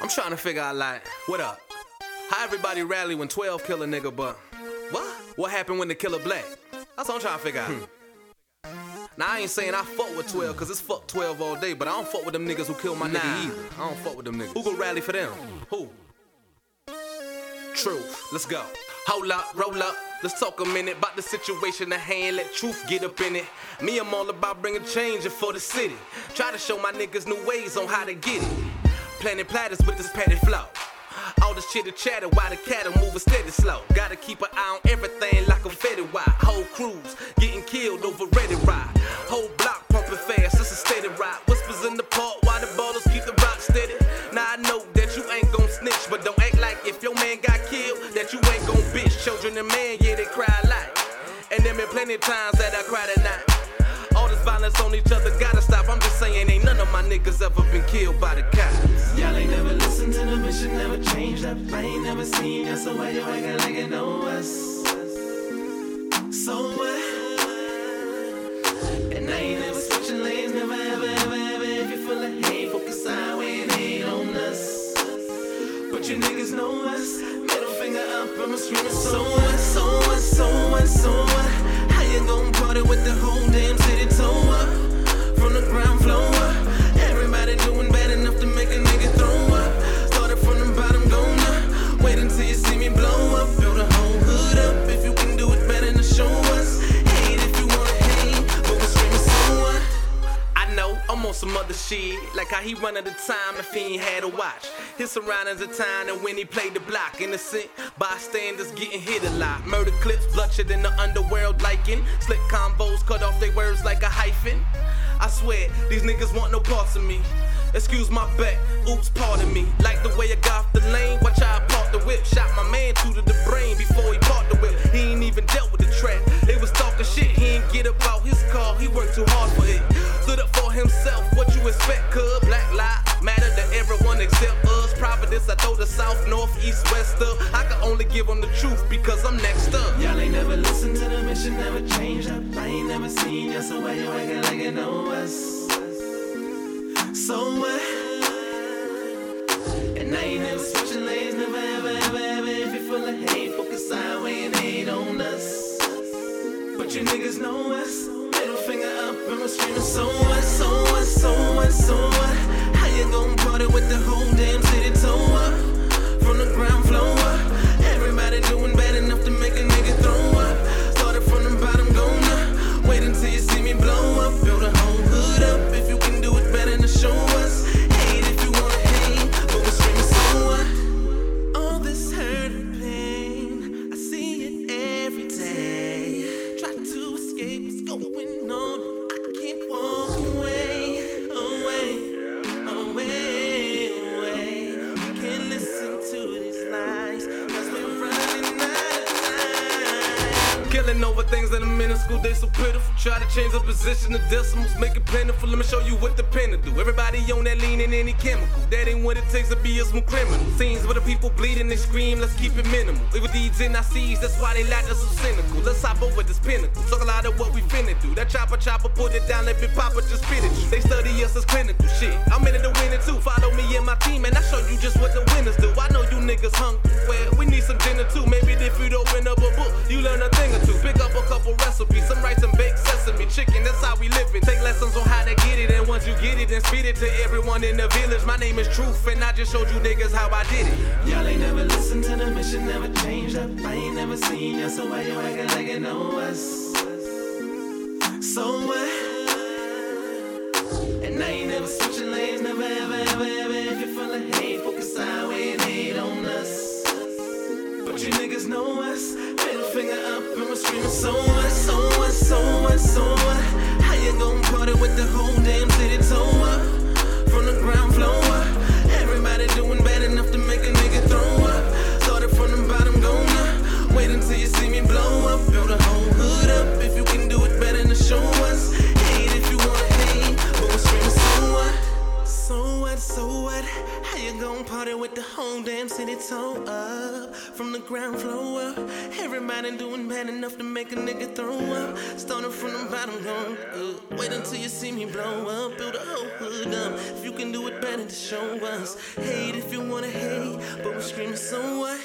I'm trying to figure out like, what up? How everybody rally when 12 kill a nigga, but what? What happened when the killer black? That's what I'm trying to figure out. Hmm. Now I ain't saying I fuck with 12, cause it's fuck 12 all day, but I don't fuck with them niggas who kill my Nah. nigga either. I don't fuck with them niggas. Who gon' rally for them? Who? True. Let's go. Hold up, roll up. Let's talk a minute about the situation at hand. Let truth get up in it. Me, I'm all about bringing change for the city. Try to show my niggas new ways on how to get it. Planting platters with this petty flow. All this chitter chatter while the cattle moving steady slow. Gotta keep an eye on everything like a fetty wire. Whole crews getting killed over ready ride. Whole block pumping fast, it's a steady ride. Whispers in the park while the ballers keep the rock steady. Now I know that you ain't gon' snitch, but don't act like if your man got killed that you ain't gon' bitch. Children and man, yeah, they cry a lot. And there been plenty times that I cried at night. All this violence on each other gotta stop. I'm just saying, ain't none of my niggas ever been killed by the cops. Never. I ain't never seen ya, so why you acting like you know us? So what? And I ain't never switching lanes, never ever, ever, ever. If you full of hate, focus sideways hate on us. But you niggas know us. Middle finger up, I'ma scream so what, so what, so what, so what? How you gon' party with the whole damn city toe up? Some other shit, like how he run at the time if he ain't had a watch. His surroundings at time and when he played the block, innocent bystanders getting hit a lot. Murder clips, bloodshed in the underworld liking. Slick combos cut off their words like a hyphen. I swear, these niggas want no parts of me. Excuse my back, oops, pardon me. Like the way I got off the lane, watch how I parked the whip. Shot my man two to the brain before he parked the south, north, east, west up. I can only give them the truth because I'm next up. Y'all ain't never listened to the mission, never changed up. I ain't never seen ya, so why you acting like you know us? So what? And I ain't never switching lanes, never ever, ever, ever. If you full of hate, focus sideways and hate on us. But you niggas know us. Middle finger up and we're screaming, so that they so pitiful. Try to change the position of decimals, make it plentiful. Let me show you what the pen do. Everybody on that lean in any chemical. That ain't what it takes to be a smooth criminal. Scenes where the people bleeding, and scream, let's keep it minimal. Evil deeds in our seas, that's why they lack us so cynical. Let's hop over this pinnacle. Talk a lot of what we finna do. That chopper chopper, put it down, let it papa just spit it. you. They study us as clinical shit. I'm in it win it too. Follow me and my team, and I show you just what the winners do. I know you niggas hungry. Well, we need some dinner too. Maybe if you'd open up a book, you learn a you get it, speed it to everyone in the village. My name is TRüF, and I just showed you niggas how I did it. Y'all ain't never listened to the mission, never changed up. I ain't never seen ya, so why you acting like you know us? So what? And I ain't never switching lanes, never ever, ever, ever. If you full of hate, focus sideways and hate on us. But you niggas know us. Middle finger up and we're screaming, so what, so what, so what, so what? How you gon' party with the whole damn city damn city toe up? From the ground floor up. Everybody doing bad enough to make a nigga throw up. Starting from the bottom, going up. Wait until you see me blow up. Build a whole hood up. If you can do it better, to show us. Hate if you wanna hate, but we're screaming, so what?